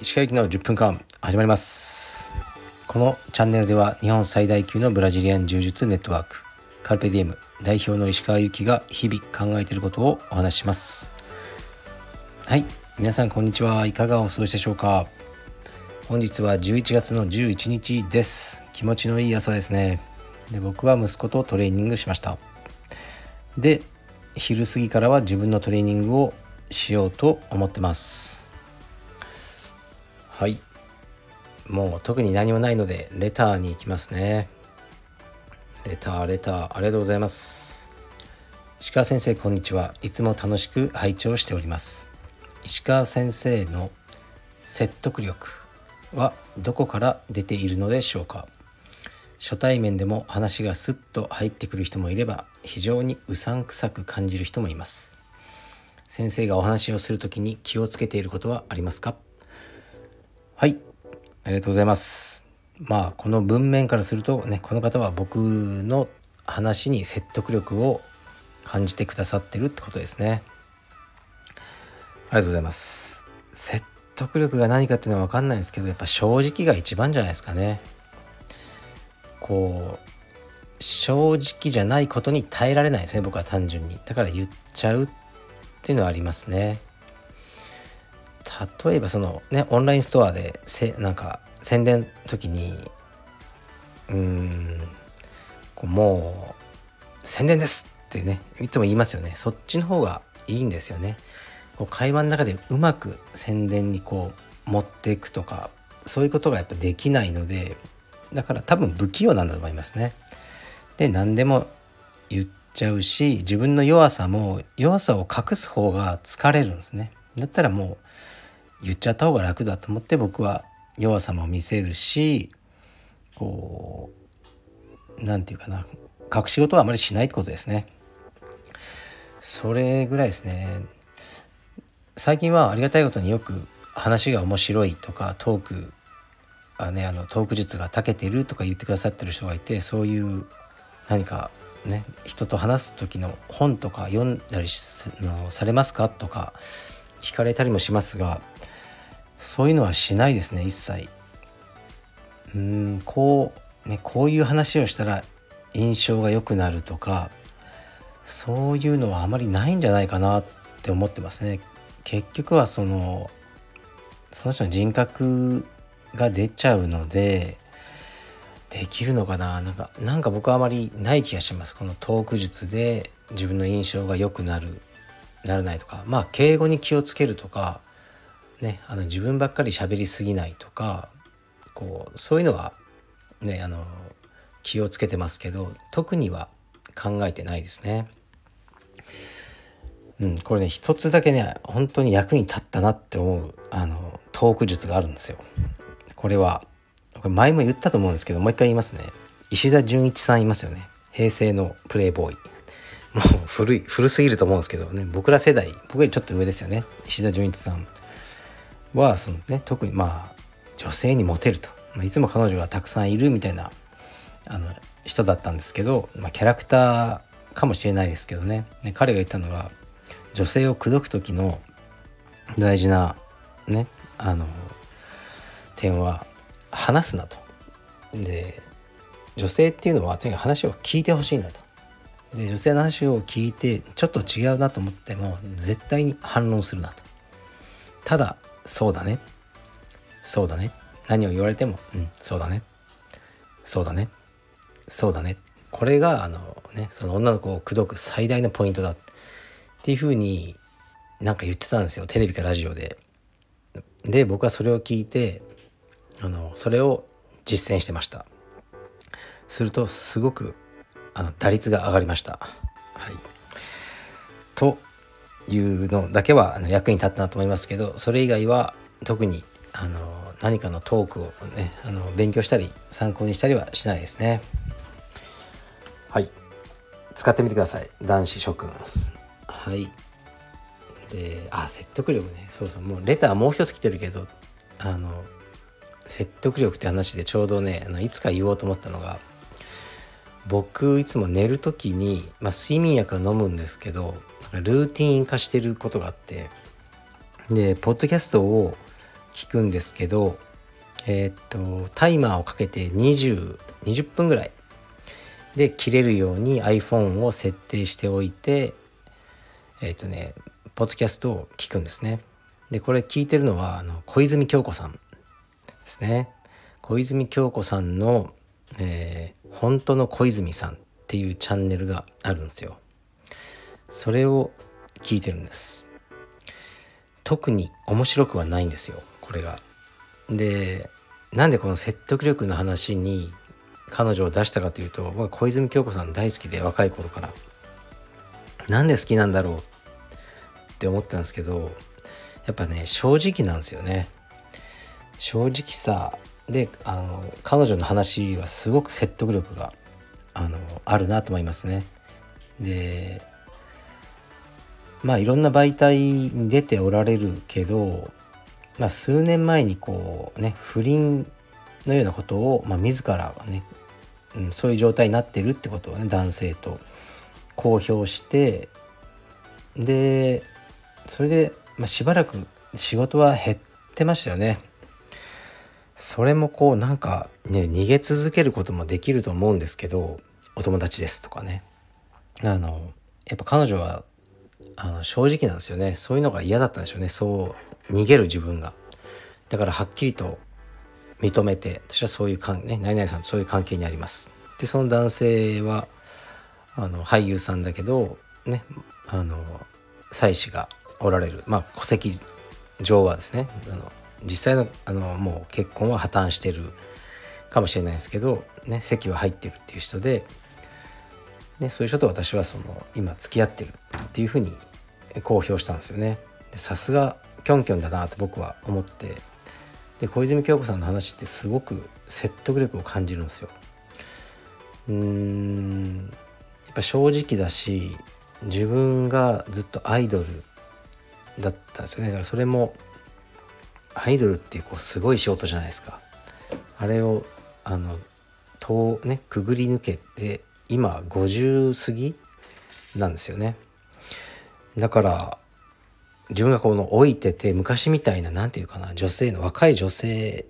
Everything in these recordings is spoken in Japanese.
石川行きの10分間始まります。このチャンネルでは日本最大級のブラジリアン柔術ネットワークカルペディエム代表の石川由紀が日々考えていることをお話しします。はい皆さんこんにちは。いかがお過ごしでしょうか？本日は11月の11日です。気持ちのいい朝ですね。で僕は息子とトレーニングしました。で昼過ぎからは自分のトレーニングをしようと思ってます。はい。もう特に何もないのでレターに行きますね。レターレターありがとうございます。石川先生こんにちは。いつも楽しく拝聴しております。石川先生の説得力はどこから出ているのでしょうか？初対面でも話がスッと入ってくる人もいれば非常にうさんくさく感じる人もいます。先生がお話をするときに気をつけていることはありますか？はい。ありがとうございます。まあこの文面からするとねこの方は僕の話に説得力を感じてくださってるってことですね。ありがとうございます。説得力が何かっていうのは分かんないですけどやっぱ正直が一番じゃないですかね。こう正直じゃないことに耐えられないですね。僕は単純に。だから言っちゃうっていうのはありますね。例えばそのねオンラインストアでせなんか宣伝の時にうーんこうもう宣伝ですってねいつも言いますよね。そっちの方がいいんですよね。こう会話の中でうまく宣伝にこう持っていくとかそういうことがやっぱできないのでだから多分不器用なんだと思いますね。で何でも言っちゃうし自分の弱さも弱さを隠す方が疲れるんですね。だったらもう言っちゃった方が楽だと思って僕は弱さも見せるしこう何て言うかな隠し事はあまりしないってことですね。それぐらいですね。最近はありがたいことによく話が面白いとかトークねあのトーク術が長けてるとか言ってくださってる人がいてそういう何かね人と話す時の本とか読んだりのされますか？とか聞かれたりもしますがそういうのはしないですね一切。うんこうねこういう話をしたら印象が良くなるとかそういうのはあまりないんじゃないかなって思ってますね。結局はそのその人の人格が出ちゃうのでできるのかな？なんかなんか僕はあまりない気がしますこのトーク術で自分の印象が良くなるならないとかまあ敬語に気をつけるとかねあの自分ばっかり喋りすぎないとかこうそういうのはねあの気をつけてますけど特には考えてないですね。うん、これね一つだけね本当に役に立ったなって思うあのトーク術があるんですよ。これはこれ前も言ったと思うんですけどもう一回言いますね。石田純一さんいますよね。平成のプレイボーイ。もう古い古すぎると思うんですけどね僕ら世代僕よりちょっと上ですよね。石田純一さんはそのね特にまあ女性にモテると、まあ、いつも彼女がたくさんいるみたいなあの人だったんですけど、まあ、キャラクターかもしれないですけどね。ね彼が言ったのが女性を口説く時の大事なねあの点は話すなと。で女性っていうのはとにかく話を聞いてほしいんだと。で女性の話を聞いてちょっと違うなと思っても絶対に反論するなと。ただそうだねそうだね何を言われてもうんそうだねそうだねそうだねこれがあのねその女の子を口説く最大のポイントだっていうふうになんか言ってたんですよテレビかラジオで。で僕はそれを聞いてあのそれを実践してました。するとすごくあの打率が上がりました。はい、というのだけはあの役に立ったなと思いますけどそれ以外は特にあの何かのトークをねあの勉強したり参考にしたりはしないですね。はい。使ってみてください。男子諸君。はい。であ説得力ね。そうそう。もうレターもう一つ来てるけどあの説得力って話でちょうどねあのいつか言おうと思ったのが僕いつも寝る時に、まあ、睡眠薬は飲むんですけどルーティン化してることがあってでポッドキャストを聞くんですけどえー、っとタイマーをかけて2020分ぐらいで切れるように iPhone を設定しておいてえー、っとねポッドキャストを聞くんですね。でこれ聞いてるのはあの小泉京子さん。ですね。小泉京子さんの、えー、本当の小泉さんっていうチャンネルがあるんですよ。それを聞いてるんです。特に面白くはないんですよこれが。でなんでこの説得力の話に彼女を出したかというと僕は小泉京子さん大好きで若い頃から。なんで好きなんだろうって思ったんですけどやっぱね正直なんですよね。正直さであの彼女の話はすごく説得力があのあるなと思いますねでまあいろんな媒体に出ておられるけど、まあ、数年前にこうね不倫のようなことを、まあ、自らはね、うん、そういう状態になってるってことをね男性と公表してでそれで、まあ、しばらく仕事は減ってましたよね。それもこうなんかね逃げ続けることもできると思うんですけどお友達ですとかね。あのやっぱ彼女はあの正直なんですよね。そういうのが嫌だったんでしょうね。そう逃げる自分が。だからはっきりと認めて私はそういう関ね何々さんとそういう関係にあります。でその男性はあの俳優さんだけどねあの妻子がおられる。まあ戸籍上はですねあの実際のあのもう結婚は破綻してるかもしれないですけど、ね、籍は入ってるっていう人でね、そういう人と私はその今付き合ってるっていうふうに公表したんですよね。さすがキョンキョンだなと僕は思ってで小泉京子さんの話ってすごく説得力を感じるんですよ。うーんやっぱ正直だし自分がずっとアイドルだったんですよねだからそれもアイドルっていうこうすごい仕事じゃないですかあれをあのとねくぐり抜けて今50過ぎなんですよねだから自分がこの老いてて昔みたいな何て言うかな女性の若い女性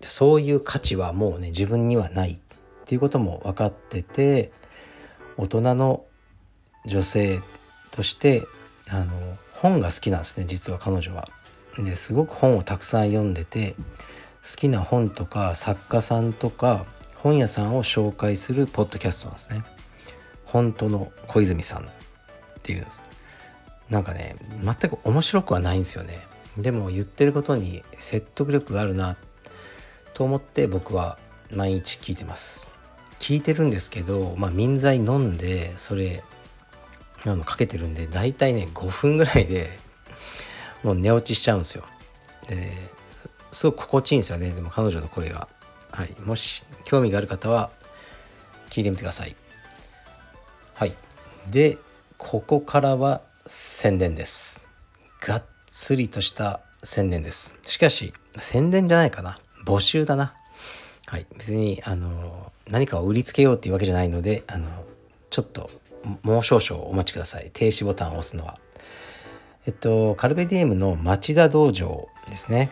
そういう価値はもうね自分にはないっていうことも分かってて大人の女性としてあの本が好きなんですね実は彼女は。ですごく本をたくさん読んでて好きな本とか作家さんとか本屋さんを紹介するポッドキャストなんですね。本当の小泉さんっていうなんかね全く面白くはないんですよね。でも言ってることに説得力があるなと思って僕は毎日聞いてます。聞いてるんですけど、まあ、民剤飲んでそれあのかけてるんで大体ね5分ぐらいでもう寝落ちしちゃうんですよ。ですごく心地いいんですよねでも彼女の声が。はい、もし興味がある方は聞いてみてください。はい。で、ここからは宣伝です。がっつりとした宣伝です。しかし、宣伝じゃないかな。募集だな。はい。別に、あの、何かを売りつけようっていうわけじゃないので、あの、ちょっと、もう少々お待ちください。停止ボタンを押すのは。えっと、カルベディエムの町田道場ですね。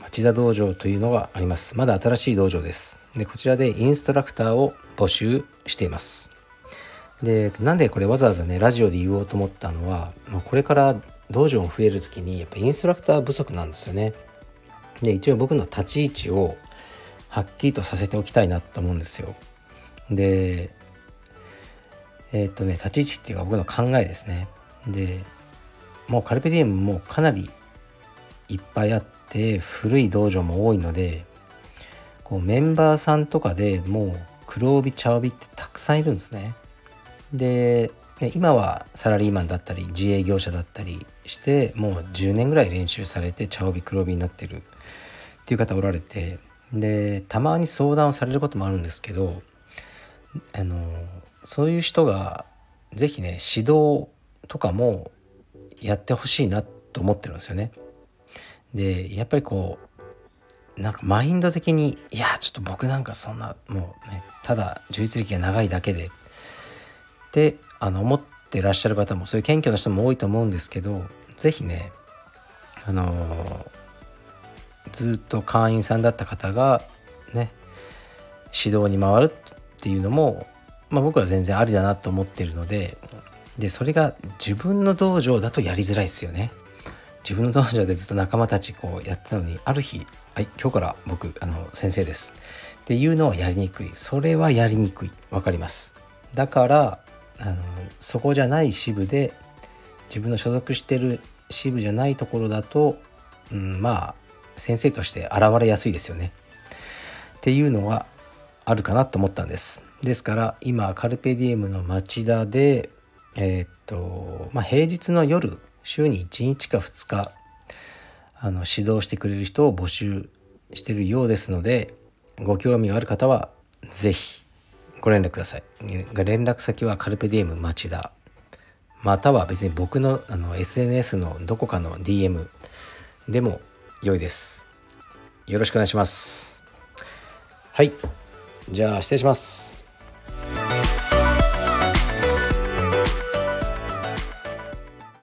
町田道場というのがあります。まだ新しい道場です。で、こちらでインストラクターを募集しています。で、なんでこれわざわざね、ラジオで言おうと思ったのは、まあ、これから道場も増える時に、やっぱインストラクター不足なんですよね。で、一応僕の立ち位置をはっきりとさせておきたいなと思うんですよ。で、えー、っとね、立ち位置っていうか僕の考えですね。で、もうカルペディエムもかなりいっぱいあって、古い道場も多いので、こうメンバーさんとかでもう黒帯茶帯ってたくさんいるんですね。で今はサラリーマンだったり自営業者だったりしてもう10年ぐらい練習されて茶帯黒帯になってるっていう方おられてでたまに相談をされることもあるんですけどあのそういう人が是非ね指導とかもやってほしいなと思ってるんですよね。でやっぱりこうなんかマインド的にいやちょっと僕なんかそんなもうねただ充実歴が長いだけでってあの思ってらっしゃる方もそういう謙虚な人も多いと思うんですけど是非ねあのずっと会員さんだった方がね指導に回るっていうのも、まあ、僕は全然ありだなと思ってるのででそれが自分の道場だとやりづらいですよね。自分の道場でずっと仲間たちこうやってたのにある日「はい今日から僕あの先生です」っていうのはやりにくい。それはやりにくい。分かります。だからあのそこじゃない支部で自分の所属してる支部じゃないところだと、うん、まあ先生として現れやすいですよね。っていうのはあるかなと思ったんです。ですから今カルペディエムの町田でえー、っとまあ平日の夜週に1日か2日あの指導してくれる人を募集してるようですのでご興味がある方は是非ご連絡ください。連絡先はカルペディエム町田。または別に僕のあの SNS のどこかの DM でも良いです。よろしくお願いします。はい。じゃあ失礼します。